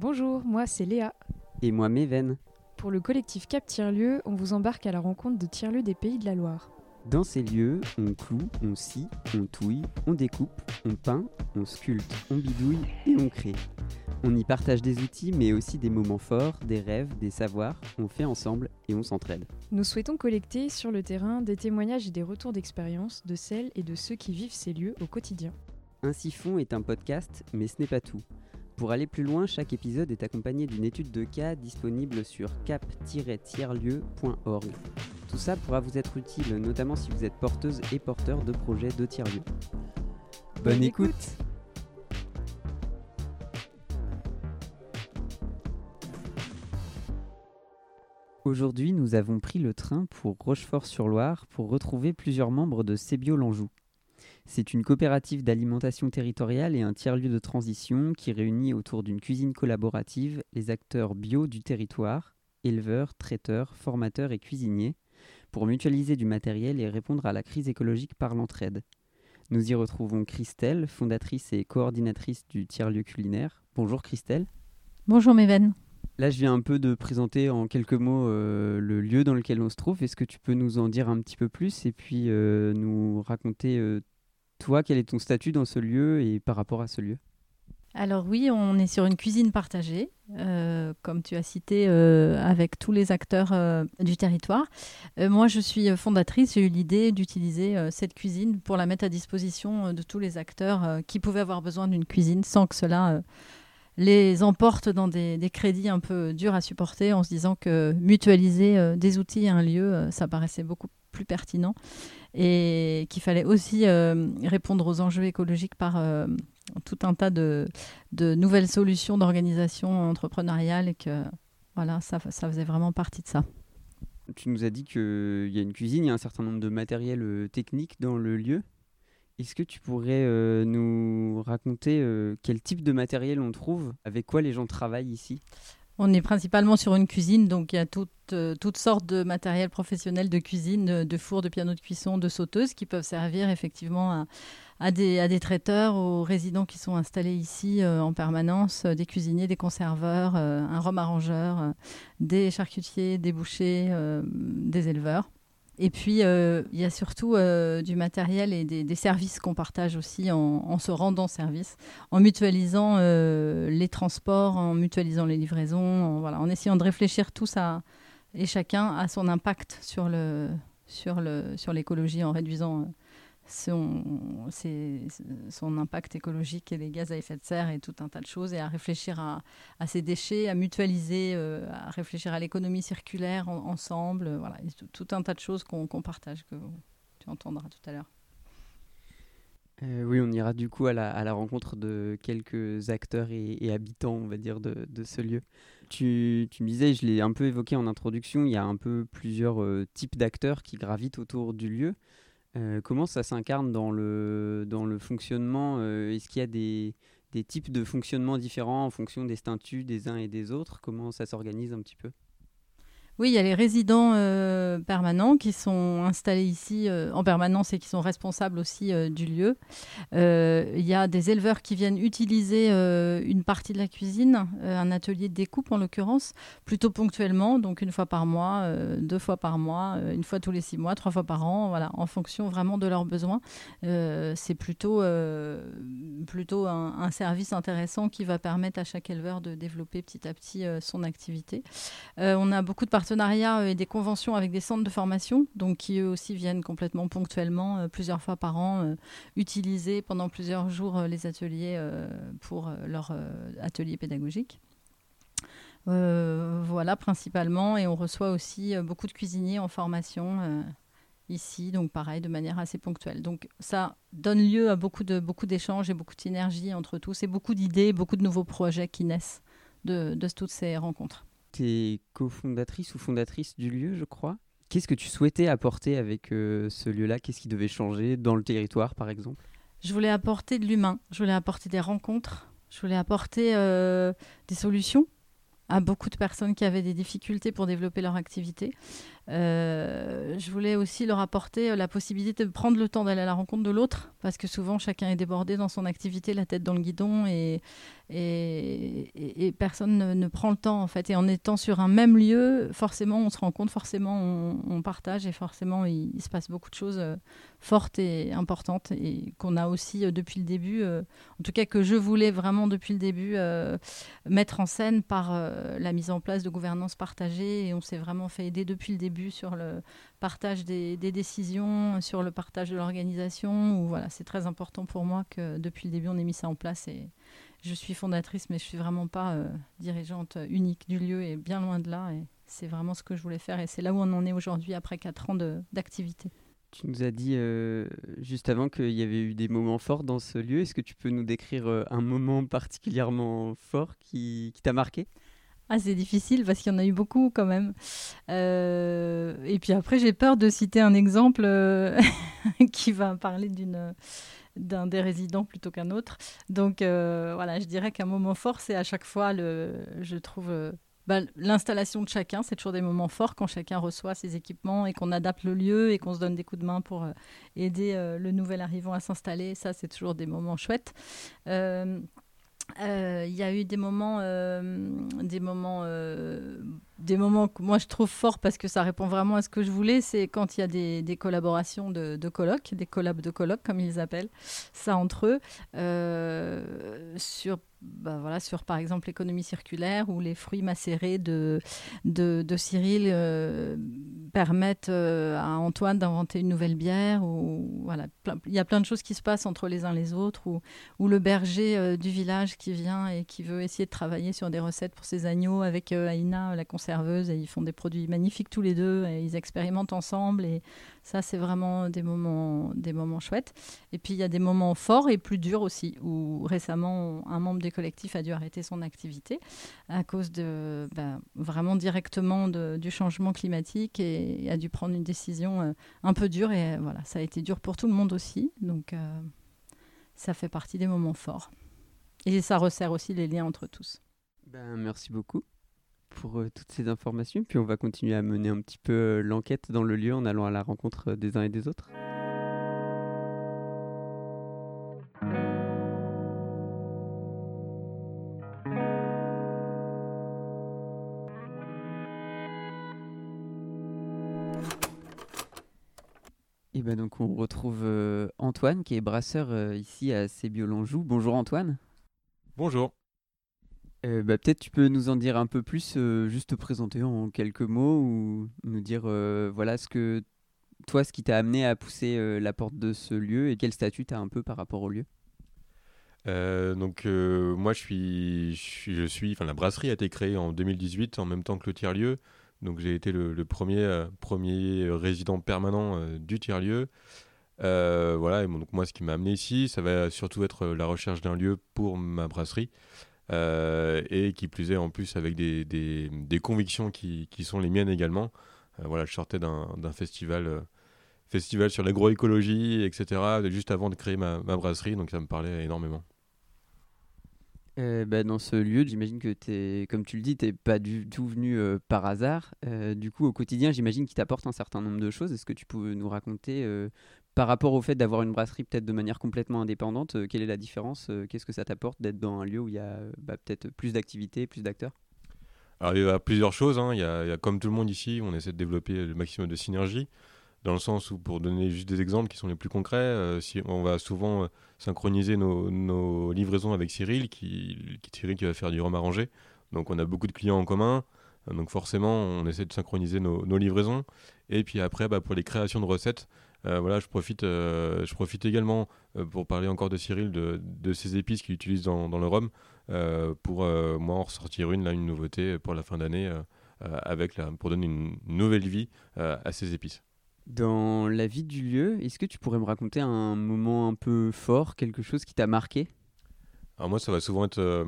Bonjour, moi c'est Léa. Et moi Méven. Pour le collectif Cap Tiers-Lieu, on vous embarque à la rencontre de tiers-lieux des pays de la Loire. Dans ces lieux, on cloue, on scie, on touille, on découpe, on peint, on sculpte, on bidouille et on crée. On y partage des outils mais aussi des moments forts, des rêves, des savoirs, on fait ensemble et on s'entraide. Nous souhaitons collecter sur le terrain des témoignages et des retours d'expérience de celles et de ceux qui vivent ces lieux au quotidien. Un siphon est un podcast, mais ce n'est pas tout. Pour aller plus loin, chaque épisode est accompagné d'une étude de cas disponible sur cap-tierlieu.org. Tout ça pourra vous être utile, notamment si vous êtes porteuse et porteur de projets de tiers-lieu. Bonne, écoute. Aujourd'hui, nous avons pris le train pour Rochefort-sur-Loire pour retrouver plusieurs membres de Cébio Lanjou. C'est une coopérative d'alimentation territoriale et un tiers-lieu de transition qui réunit autour d'une cuisine collaborative les acteurs bio du territoire, éleveurs, traiteurs, formateurs et cuisiniers, pour mutualiser du matériel et répondre à la crise écologique par l'entraide. Nous y retrouvons Christelle, fondatrice et coordinatrice du tiers-lieu culinaire. Bonjour Christelle. Bonjour Méven. Là, je viens un peu de présenter en quelques mots euh, le lieu dans lequel on se trouve. Est-ce que tu peux nous en dire un petit peu plus et puis euh, nous raconter euh, toi, quel est ton statut dans ce lieu et par rapport à ce lieu? Alors oui, on est sur une cuisine partagée, comme tu as cité, avec tous les acteurs du territoire. moi, je suis fondatrice. J'ai eu l'idée d'utiliser cette cuisine pour la mettre à disposition de tous les acteurs qui pouvaient avoir besoin d'une cuisine sans que cela les emporte dans des, crédits un peu durs à supporter, en se disant que mutualiser des outils à un lieu, ça paraissait beaucoup plus pertinent et qu'il fallait aussi répondre aux enjeux écologiques par tout un tas de, nouvelles solutions d'organisation entrepreneuriale et que voilà, ça, ça faisait vraiment partie de ça. Tu nous as dit qu'il y a une cuisine, il y a un certain nombre de matériels euh, techniques dans le lieu? Est-ce que tu pourrais euh, nous raconter euh, quel type de matériel on trouve? Avec quoi les gens travaillent ici? On est principalement sur une cuisine, donc il y a toutes, toutes sortes de matériel professionnel de cuisine, de fours, de pianos de cuisson, de sauteuses qui peuvent servir effectivement à, des, traiteurs, aux résidents qui sont installés ici euh, en permanence, euh, des cuisiniers, des conserveurs, euh, un rhum arrangeur, des charcutiers, des bouchers, des éleveurs. Et puis, il y a surtout du matériel et des, services qu'on partage aussi en, se rendant service, en mutualisant les transports, en mutualisant les livraisons, en, voilà, en essayant de réfléchir tous et chacun à son impact sur l'écologie sur le, sur en réduisant son, impact écologique et les gaz à effet de serre et tout un tas de choses, et à réfléchir à, à ces déchets, à mutualiser, euh, à réfléchir à l'économie circulaire ensemble, euh, voilà, tout, un tas de choses qu'on partage, que tu entendras tout à l'heure. Euh, oui, on ira du coup à la, rencontre de quelques acteurs et, habitants, on va dire, de, de ce lieu. Tu, tu, me disais, je l'ai un peu évoqué en introduction, il y a un peu plusieurs types d'acteurs qui gravitent autour du lieu. Euh, comment ça s'incarne dans le, dans le fonctionnement euh, Est-ce qu'il y a des, des, types de fonctionnement différents en fonction des statuts des uns et des autres? Comment ça s'organise un petit peu? Oui, il y a les résidents euh, permanents qui sont installés ici euh, en permanence et qui sont responsables aussi euh, du lieu. il y a des éleveurs qui viennent utiliser une partie de la cuisine, un atelier de découpe en l'occurrence, plutôt ponctuellement, donc une fois par mois, deux fois par mois, une fois tous les six mois, trois fois par an, voilà, en fonction vraiment de leurs besoins. C'est plutôt, plutôt un, un, service intéressant qui va permettre à chaque éleveur de développer petit à petit son activité. on a beaucoup de partenaires partenariats euh, et des conventions avec des centres de formation, donc qui eux aussi viennent complètement ponctuellement, euh, plusieurs fois par an, euh, utiliser pendant plusieurs jours les ateliers pour leur atelier pédagogique. voilà principalement, et on reçoit aussi beaucoup de cuisiniers en formation ici, donc pareil, de manière assez ponctuelle. Donc ça donne lieu à beaucoup de beaucoup d'échanges et beaucoup de synergie entre tous, et beaucoup d'idées, beaucoup de nouveaux projets qui naissent de toutes ces rencontres. Tu es cofondatrice ou fondatrice du lieu, je crois. Qu'est-ce que tu souhaitais apporter avec euh, ce lieu-là? Qu'est-ce qui devait changer dans le territoire, par exemple? Je voulais apporter de l'humain, je voulais apporter des rencontres, je voulais apporter euh, des solutions à beaucoup de personnes qui avaient des difficultés pour développer leur activité. Je voulais aussi leur apporter la possibilité de prendre le temps d'aller à la rencontre de l'autre, parce que souvent chacun est débordé dans son activité, la tête dans le guidon, et, personne ne, prend le temps en fait. Et en étant sur un même lieu, forcément on se rend compte, forcément on, partage, et forcément il, se passe beaucoup de choses fortes et importantes, et qu'on a aussi depuis le début, en tout cas que je voulais vraiment depuis le début mettre en scène par la mise en place de gouvernance partagée, et on s'est vraiment fait aider depuis le début sur le partage des, décisions, sur le partage de l'organisation. Voilà, c'est très important pour moi que depuis le début on ait mis ça en place. Et je suis fondatrice, mais je suis vraiment pas euh, dirigeante unique du lieu et bien loin de là. Et c'est vraiment ce que je voulais faire et c'est là où on en est aujourd'hui après quatre ans d'activité. Tu nous as dit euh, juste avant qu'il y avait eu des moments forts dans ce lieu. Est-ce que tu peux nous décrire euh, un moment particulièrement fort qui t'a marqué? Ah, c'est difficile parce qu'il y en a eu beaucoup quand même. Euh, et puis après, j'ai peur de citer un exemple euh, qui va parler d'une d'un des résidents plutôt qu'un autre. Donc euh, voilà, je dirais qu'un moment fort, c'est à chaque fois, le, je trouve, bah, l'installation de chacun. C'est toujours des moments forts quand chacun reçoit ses équipements et qu'on adapte le lieu et qu'on se donne des coups de main pour aider le nouvel arrivant à s'installer. Ça, c'est toujours des moments chouettes. Euh, il y a eu des moments, euh, des moments, euh, des moments que moi je trouve forts parce que ça répond vraiment à ce que je voulais. C'est quand il y a des, collaborations de, de, colloques, des collabs de colloques comme ils appellent ça entre eux, sur bah voilà, sur par exemple l'économie circulaire où les fruits macérés de, de, Cyril euh, permettent euh, à Antoine d'inventer une nouvelle bière. Ou, voilà, il y a plein de choses qui se passent entre les uns les autres. Ou, ou le berger euh, du village qui vient et qui veut essayer de travailler sur des recettes pour ses agneaux avec Aïna, la conserveuse, et ils font des produits magnifiques tous les deux et ils expérimentent ensemble. Et ça, c'est vraiment des moments, des moments chouettes. Et puis, il y a des moments forts et plus durs aussi, où récemment, un membre du collectif a dû arrêter son activité à cause de, ben, vraiment directement du changement climatique et, a dû prendre une décision euh, un peu dure. Et voilà, ça a été dur pour tout le monde aussi. Donc, euh, ça fait partie des moments forts. Et ça resserre aussi les liens entre tous. Ben, merci beaucoup pour euh, toutes ces informations. Puis on va continuer à mener un petit peu euh, l'enquête dans le lieu en allant à la rencontre euh, des uns et des autres. Et ben donc on retrouve Antoine qui est brasseur ici à Sébiolonjou. Bonjour Antoine. Bonjour. Euh, bah, peut-être tu peux nous en dire un peu plus, euh, juste te présenter en quelques mots ou nous dire euh, voilà ce que toi, ce qui t'a amené à pousser la porte de ce lieu et quel statut tu as un peu par rapport au lieu? donc moi je suis, je suis, enfin la brasserie a été créée en 2018 en même temps que le tiers lieu. Donc j'ai été le, premier, premier résident permanent du tiers lieu. voilà, et donc moi ce qui m'a amené ici, ça va surtout être la recherche d'un lieu pour ma brasserie. Euh, et qui plus est en plus avec des, des, convictions qui, qui, sont les miennes également. Euh, voilà, je sortais d'un festival, euh, festival sur l'agroécologie, etc., juste avant de créer ma, ma, brasserie, donc ça me parlait énormément. bah, dans ce lieu, j'imagine que es, comme tu le dis, tu n'es pas du tout venu par hasard. du coup, au quotidien, j'imagine qu'il t'apporte un certain nombre de choses. Est-ce que tu peux nous raconter par rapport au fait d'avoir une brasserie peut-être de manière complètement indépendante, euh, quelle est la différence euh, Qu'est-ce que ça t'apporte d'être dans un lieu où il y a euh, bah, peut-être plus d'activités, plus d'acteurs? Alors il y a plusieurs choses. Hein. Il, y a, comme tout le monde ici, on essaie de développer le maximum de synergie. Dans le sens où, pour donner juste des exemples qui sont les plus concrets, on va souvent synchroniser nos, livraisons avec Cyril, qui, Cyril qui va faire du rhum arrangé. Donc on a beaucoup de clients en commun. Donc forcément, on essaie de synchroniser nos, livraisons. Et puis après, bah, pour les créations de recettes, voilà, je profite, euh, je profite également euh, pour parler encore de Cyril de, de ces épices qu'il utilise dans, dans, le rhum pour moi en ressortir une là, une nouveauté pour la fin d'année avec pour donner une nouvelle vie à ces épices. Dans la vie du lieu, est-ce que tu pourrais me raconter un moment un peu fort, quelque chose qui t'a marqué? Alors moi, ça va souvent être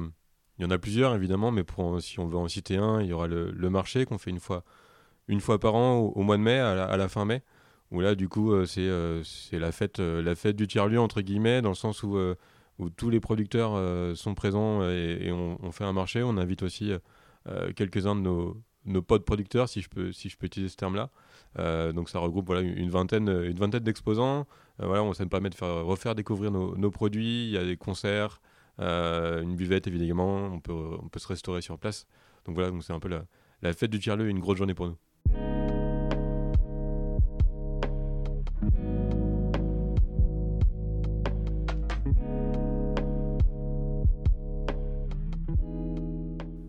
il y en a plusieurs évidemment, mais pour, si on veut en citer un, il y aura le, le marché qu'on fait une fois, une fois par an au, mois de mai, à la, à la fin mai où là du coup euh, c'est euh, c'est la fête euh, la fête du tiers lieu entre guillemets dans le sens où tous les producteurs sont présents et, on, fait un marché on invite aussi quelques uns de nos nos potes producteurs, si je peux, utiliser ce terme-là. donc ça regroupe voilà, une vingtaine, une vingtaine d'exposants. voilà, ça nous permet de faire refaire découvrir nos, produits. Il y a des concerts, une buvette évidemment. On peut, on peut se restaurer sur place. Donc voilà, c'est un peu la, la fête du tiers-lieu, une grosse journée pour nous.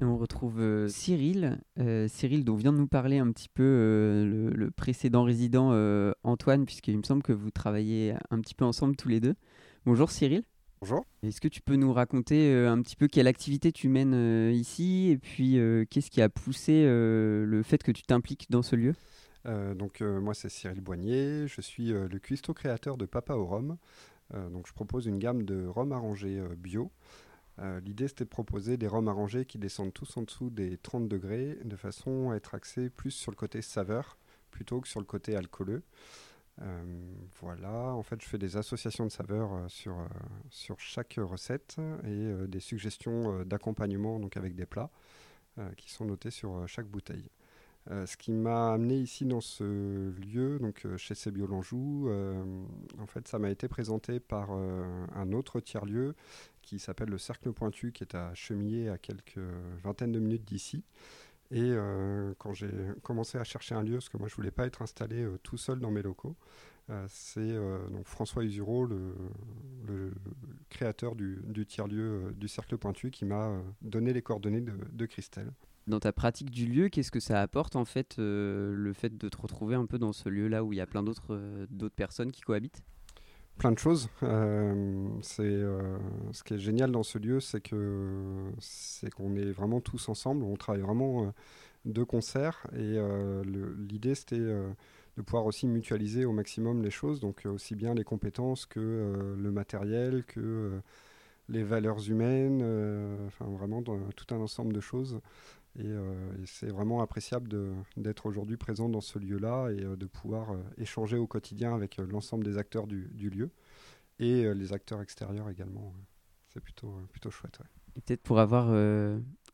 On retrouve euh, Cyril, euh, Cyril dont vient de nous parler un petit peu euh, le, précédent résident Antoine, puisqu'il me semble que vous travaillez un petit peu ensemble tous les deux. Bonjour Cyril. Bonjour. Est-ce que tu peux nous raconter un petit peu quelle activité tu mènes ici et puis qu'est-ce qui a poussé le fait que tu t'impliques dans ce lieu? Donc moi c'est Cyril Boignet, je suis le cuistot créateur de Papa au rhum. donc je propose une gamme de rhum arrangé bio euh, l'idée, c'était de proposer des rhums arrangés qui descendent tous en dessous des 30 degrés, de façon à être axés plus sur le côté saveur plutôt que sur le côté alcooleux. Euh, voilà, en fait, je fais des associations de saveurs euh, sur, sur chaque recette et des suggestions d'accompagnement donc avec des plats qui sont notés sur chaque bouteille. Ce qui m'a amené ici dans ce lieu, donc chez Sebio Lanjou, en fait, ça m'a été présenté par un autre tiers-lieu qui s'appelle le Cercle Pointu, qui est à Chemillé, à quelques vingtaines de minutes d'ici. Et euh, quand j'ai commencé à chercher un lieu, parce que moi je voulais pas être installé euh, tout seul dans mes locaux, euh, c'est François Usureau, le, créateur du, tiers-lieu du Cercle Pointu, qui m'a donné les coordonnées de, Christelle. Dans ta pratique du lieu, qu'est-ce que ça apporte en fait le fait de te retrouver un peu dans ce lieu-là où il y a plein d'autres d'autres personnes qui cohabitent? Plein de choses. Euh, euh, ce qui est génial dans ce lieu, c'est que c'est qu'on est vraiment tous ensemble. On travaille vraiment euh, de concert et l'idée c'était de pouvoir aussi mutualiser au maximum les choses, donc aussi bien les compétences que le matériel, que les valeurs humaines, enfin vraiment tout un ensemble de choses. Euh, et, c'est vraiment appréciable d'être aujourd'hui présent dans ce lieu-là et euh, de pouvoir euh, échanger au quotidien avec l'ensemble des acteurs du, lieu et les acteurs extérieurs également. C'est plutôt, plutôt chouette. peut-être pour avoir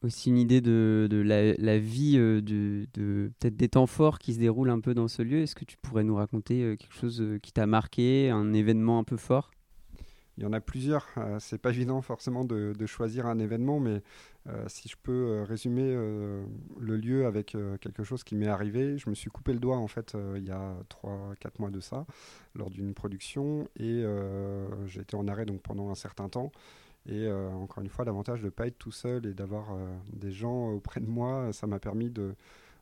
aussi une idée de, la, vie de peut-être des temps forts qui se déroulent un peu dans ce lieu, est-ce que tu pourrais nous raconter quelque chose qui t'a marqué, un événement un peu fort? Il y en a plusieurs. Euh, c'est pas évident forcément de, choisir un événement, mais euh, si je peux euh, résumer le lieu avec quelque chose qui m'est arrivé, je me suis coupé le doigt en fait il y a 3-4 mois de ça, lors d'une production, et j'ai été en arrêt donc pendant un certain temps. Et encore une fois, l'avantage de ne pas être tout seul et d'avoir des gens auprès de moi, ça m'a permis de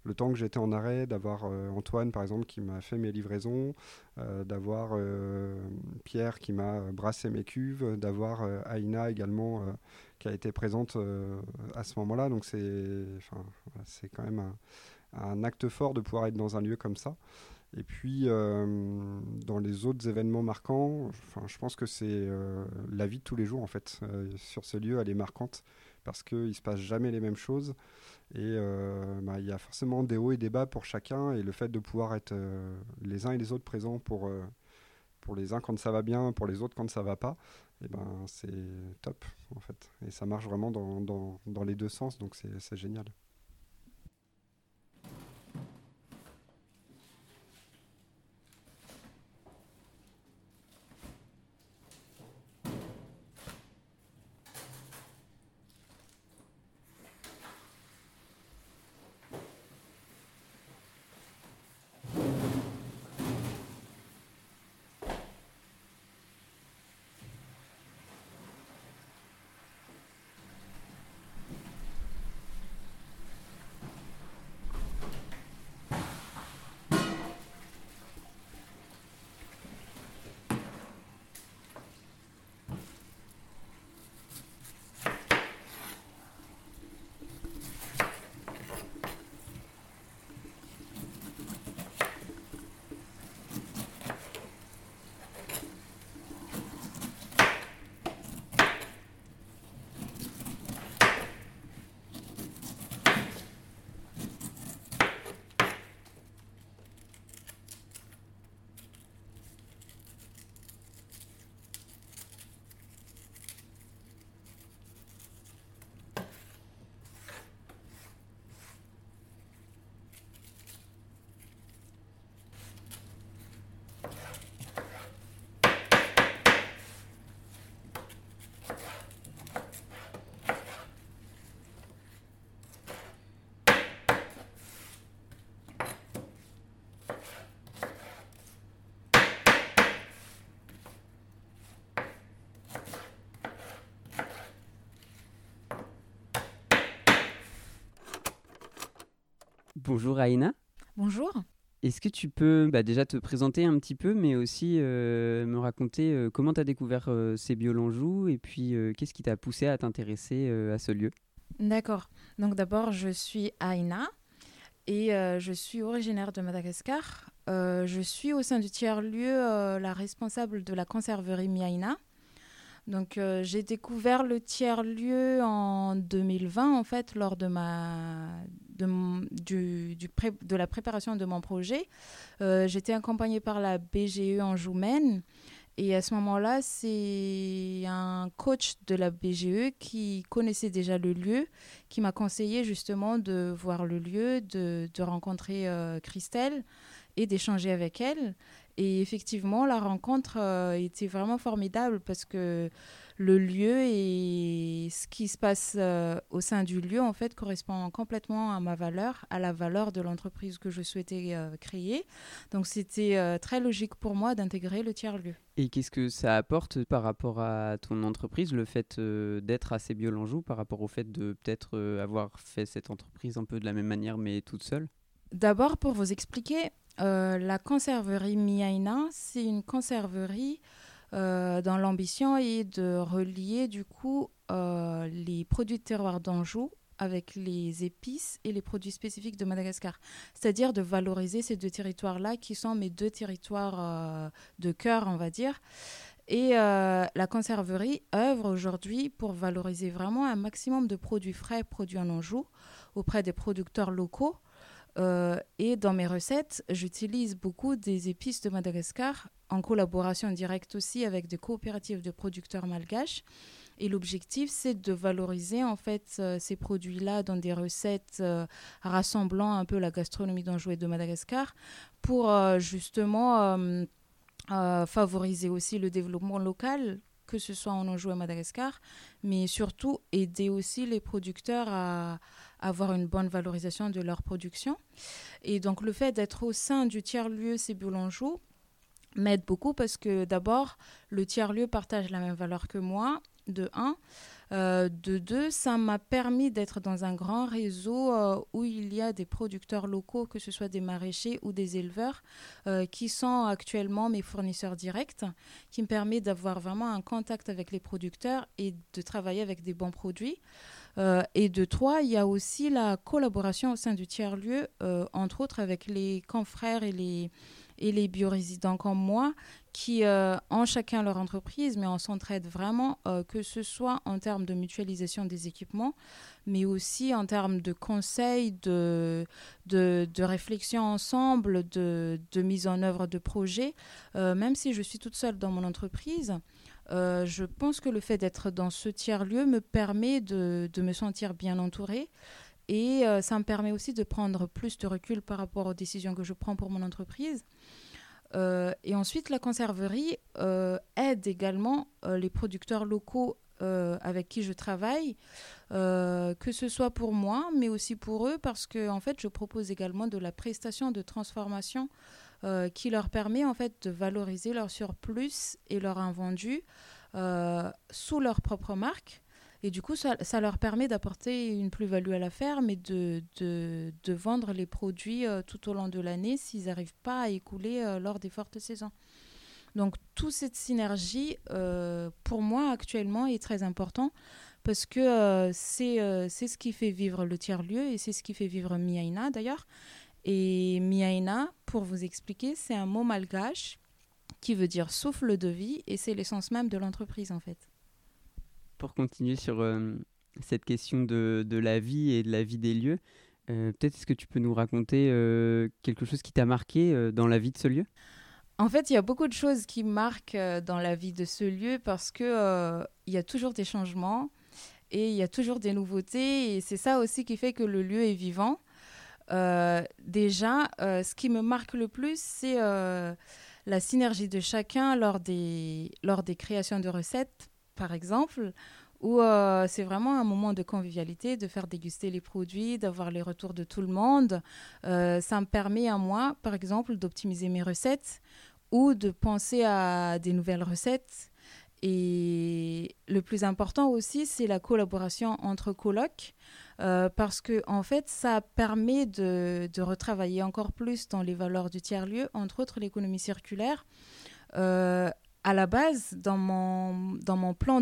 le temps que j'étais en arrêt, d'avoir euh, Antoine par exemple qui m'a fait mes livraisons, euh, d'avoir euh, Pierre qui m'a brassé mes cuves, d'avoir Aïna également qui a été présente à ce moment-là. Donc c'est quand même un, acte fort de pouvoir être dans un lieu comme ça. Et puis, dans les autres événements marquants, je pense que c'est la vie de tous les jours, en fait. sur ce lieu, elle est marquante parce qu'il ne se passe jamais les mêmes choses. Et euh, bah, il y a forcément des hauts et des bas pour chacun. Et le fait de pouvoir être euh, les uns et les autres présents pour, euh, pour les uns quand ça va bien, pour les autres quand ça va pas, et eh ben, c'est top en fait. Et ça marche vraiment dans, dans, dans les deux sens, donc c'est génial. Bonjour Aïna. Bonjour. Est-ce que tu peux bah, déjà te présenter un petit peu, mais aussi euh, me raconter euh, comment tu as découvert euh, ces Biolanjou et puis qu'est-ce qui t'a poussé à t'intéresser à ce lieu? D'accord. Donc d'abord, je suis Aïna et je suis originaire de Madagascar. je suis au sein du tiers-lieu la responsable de la conserverie Miaïna. Donc j'ai découvert le tiers-lieu en 2020 en fait lors de ma de, la préparation de mon projet. Euh, j'étais accompagnée par la BGE en Joumen. Et à ce moment-là, c'est un coach de la BGE qui connaissait déjà le lieu, qui m'a conseillé justement de voir le lieu, de, de rencontrer euh, Christelle et d'échanger avec elle. Et effectivement, la rencontre euh, était vraiment formidable parce que le lieu et ce qui se passe euh, au sein du lieu, en fait, correspond complètement à ma valeur, à la valeur de l'entreprise que je souhaitais euh, créer. Donc, c'était euh, très logique pour moi d'intégrer le tiers-lieu. Et qu'est-ce que ça apporte par rapport à ton entreprise, le fait d'être assez Biolanjou, par rapport au fait de peut-être avoir fait cette entreprise un peu de la même manière, mais toute seule? D'abord, pour vous expliquer, la conserverie Miaina, c'est une conserverie dans l'ambition est de relier du coup euh, les produits de terroir d'Anjou avec les épices et les produits spécifiques de Madagascar. C'est-à-dire de valoriser ces deux territoires-là qui sont mes deux territoires euh, de cœur, on va dire. Et la conserverie œuvre aujourd'hui pour valoriser vraiment un maximum de produits frais produits en Anjou auprès des producteurs locaux. Et dans mes recettes, j'utilise beaucoup des épices de Madagascar en collaboration directe aussi avec des coopératives de producteurs malgaches. Et l'objectif, c'est de valoriser en fait euh, ces produits-là dans des recettes euh, rassemblant un peu la gastronomie d'Anjou de Madagascar pour euh, justement favoriser aussi le développement local, que ce soit en Anjou et Madagascar, mais surtout aider aussi les producteurs à, avoir une bonne valorisation de leur production. Et donc le fait d'être au sein du tiers-lieu Céboulanjou, m'aide beaucoup parce que d'abord, le tiers-lieu partage la même valeur que moi, de 1. Euh, de 2, ça m'a permis d'être dans un grand réseau euh, où il y a des producteurs locaux, que ce soit des maraîchers ou des éleveurs, euh, qui sont actuellement mes fournisseurs directs, qui me permet d'avoir vraiment un contact avec les producteurs et de travailler avec des bons produits. Et de 3, il y a aussi la collaboration au sein du tiers-lieu, entre autres avec les confrères et les et les comme moi qui euh, ont chacun leur entreprise, mais on s'entraide vraiment, euh, que ce soit en termes de mutualisation des équipements, mais aussi en termes de conseils, de, de, réflexion ensemble, de, mise en œuvre de projets. Euh, même si je suis toute seule dans mon entreprise, je pense que le fait d'être dans ce tiers-lieu me permet de, me sentir bien entourée. Et ça me permet aussi de prendre plus de recul par rapport aux décisions que je prends pour mon entreprise. Euh, et ensuite, la conserverie euh, aide également euh, les producteurs locaux avec qui je travaille, que ce soit pour moi, mais aussi pour eux, parce que en fait, je propose également de la prestation de transformation qui leur permet en fait de valoriser leur surplus et leur invendu sous leur propre marque. Et du coup, ça, leur permet d'apporter une plus-value à la ferme et de, de, vendre les produits euh, tout au long de l'année s'ils n'arrivent pas à écouler euh, lors des fortes saisons. Donc, toute cette synergie, euh, pour moi, actuellement, est très important parce que c'est ce qui fait vivre le tiers-lieu et c'est ce qui fait vivre Miaina d'ailleurs. Et Miaina, pour vous expliquer, c'est un mot malgache qui veut dire souffle de vie et c'est l'essence même de l'entreprise en fait pour continuer sur euh, cette question de, de, la vie et de la vie des lieux, euh, peut-être est-ce que tu peux nous raconter euh, quelque chose qui t'a marqué dans la vie de ce lieu? En fait, il y a beaucoup de choses qui marquent dans la vie de ce lieu parce que il y a toujours des changements et il y a toujours des nouveautés et c'est ça aussi qui fait que le lieu est vivant. Déjà, ce qui me marque le plus, c'est la synergie de chacun lors des, lors des créations de recettes par exemple, où euh, c'est vraiment un moment de convivialité, de faire déguster les produits, d'avoir les retours de tout le monde. Euh, ça me permet à moi, par exemple, d'optimiser mes recettes ou de penser à des nouvelles recettes. Et le plus important aussi, c'est la collaboration entre colocs, euh, parce que en fait, ça permet de, de, retravailler encore plus dans les valeurs du tiers-lieu, entre autres l'économie circulaire. Euh, à la base, dans mon, dans mon plan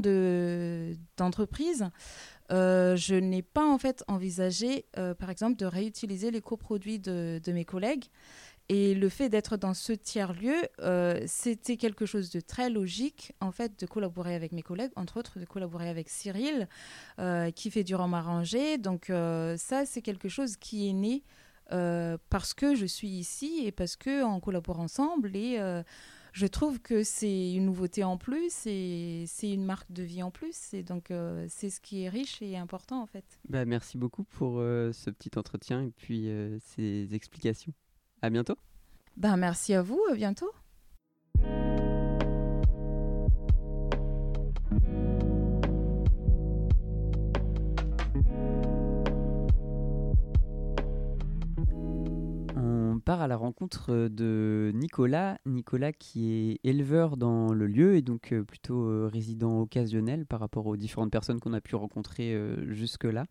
d'entreprise, euh, je n'ai pas en fait envisagé, par exemple, de réutiliser les coproduits de, de mes collègues. Et le fait d'être dans ce tiers-lieu, euh, c'était quelque chose de très logique, en fait, de collaborer avec mes collègues, entre autres de collaborer avec Cyril, euh, qui fait du rhum arrangé. Donc euh, ça, c'est quelque chose qui est né parce que je suis ici et parce qu'on collabore ensemble. Et je trouve que c'est une nouveauté en plus et c'est une marque de vie en plus. Et donc, c'est ce qui est riche et important, en fait. Bah, merci beaucoup pour ce petit entretien et puis ces explications. À bientôt. Ben, merci à vous, à bientôt. On part à la rencontre de Nicolas. Nicolas qui est éleveur dans le lieu et donc euh, plutôt euh, résident occasionnel par rapport aux différentes personnes qu'on a pu rencontrer euh, jusque-là.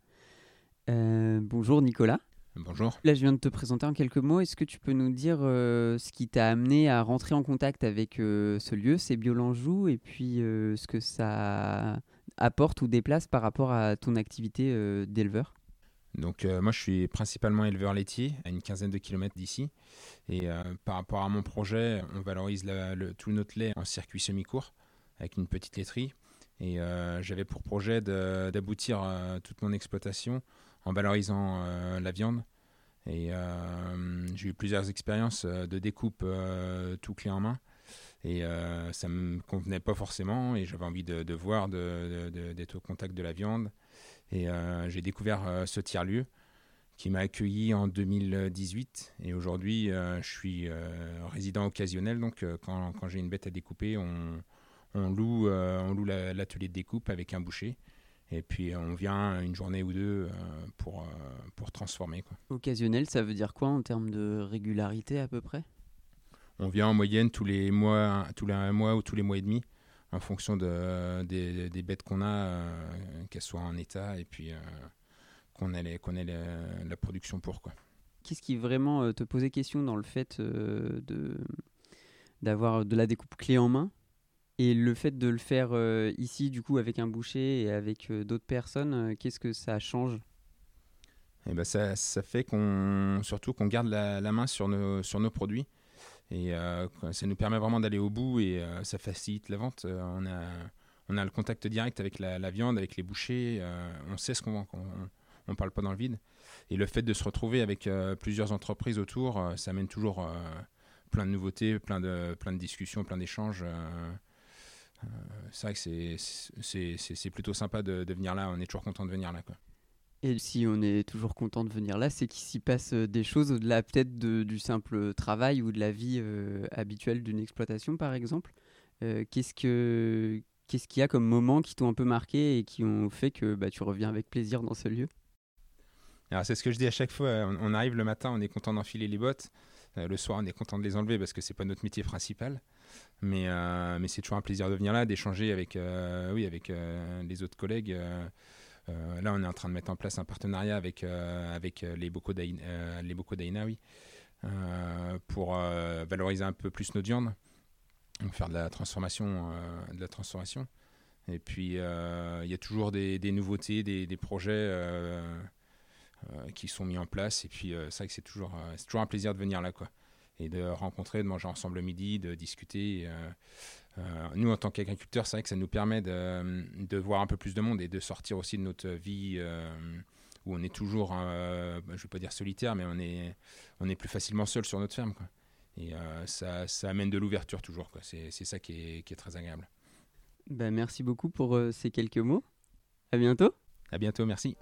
bonjour Nicolas. Bonjour. Là, je viens de te présenter en quelques mots. Est-ce que tu peux nous dire euh, ce qui t'a amené à rentrer en contact avec euh, ce lieu, c'est Biolanjou, et puis euh, ce que ça apporte ou déplace par rapport à ton activité d'éleveur? Donc moi je suis principalement éleveur laitier à une quinzaine de kilomètres d'ici et par rapport à mon projet on valorise le, tout notre lait en circuit semi-court avec une petite laiterie et j'avais pour projet d'aboutir toute mon exploitation en valorisant euh, la viande. Et euh, j'ai eu plusieurs expériences euh, de découpe tout clé en main. Et ça ne me convenait pas forcément. Et j'avais envie de, voir, d'être au contact de la viande. Et j'ai découvert ce tiers-lieu qui m'a accueilli en 2018. Et aujourd'hui, je suis résident occasionnel. Donc, quand, quand j'ai une bête à découper, on, on loue, on loue l'atelier de découpe avec un boucher. Et puis on vient une journée ou deux euh, pour, euh, pour transformer. Quoi. Occasionnel, ça veut dire quoi en termes de régularité à peu près? On vient en moyenne tous les mois, tous les mois ou tous les mois et demi, en fonction de, des, des bêtes qu'on a, euh, qu'elles soient en état et puis qu'on ait, qu'on ait la, production pour. Quoi. Qu'est-ce qui vraiment te posait question dans le fait de d'avoir de la découpe clé en main? Et le fait de le faire euh, ici, du coup, avec un boucher et avec euh, d'autres personnes, euh, qu'est-ce que ça change? Eh ben ça, ça, fait qu'on surtout qu'on garde la, main sur nos, sur nos produits. Et ça nous permet vraiment d'aller au bout et ça facilite la vente. on, a, on a le contact direct avec la, viande, avec les bouchers. on sait ce qu'on vend. On ne parle pas dans le vide. Et le fait de se retrouver avec plusieurs entreprises autour, ça amène toujours plein de nouveautés, plein de, plein de discussions, plein d'échanges. Euh, c'est vrai que c'est plutôt sympa de, venir là. On est toujours content de venir là. Quoi. Et si on est toujours content de venir là, c'est qu'il s'y passe euh, des choses au-delà peut-être du simple travail ou de la vie euh, habituelle d'une exploitation, par exemple. qu'est-ce que qu'est-ce qu'il y a comme moments qui t'ont un peu marqué et qui ont fait que bah, tu reviens avec plaisir dans ce lieu? Alors c'est ce que je dis à chaque fois. On, arrive le matin, on est content d'enfiler les bottes. le soir, on est content de les enlever parce que c'est pas notre métier principal. Mais, euh, mais c'est toujours un plaisir de venir là, d'échanger avec, euh, oui, avec euh, les autres collègues. là, on est en train de mettre en place un partenariat avec, les Bocaux d'Aina, oui, pour valoriser un peu plus notre viande, donc faire de la transformation. de la transformation. Et puis, il y a toujours des, nouveautés, des, projets qui sont mis en place. Et puis, c'est vrai que c'est toujours, toujours un plaisir de venir là. Quoi et de rencontrer, de manger ensemble le midi, de discuter. Euh, euh, nous, en tant qu'agriculteurs, c'est vrai que ça nous permet de, de, voir un peu plus de monde et de sortir aussi de notre vie euh, où on est toujours, je ne vais pas dire solitaire, mais on est, on est plus facilement seul sur notre ferme. Quoi. Et ça, ça, amène de l'ouverture toujours. C'est ça qui est, qui est, très agréable. Ben, merci beaucoup pour ces quelques mots. À bientôt. À bientôt, merci.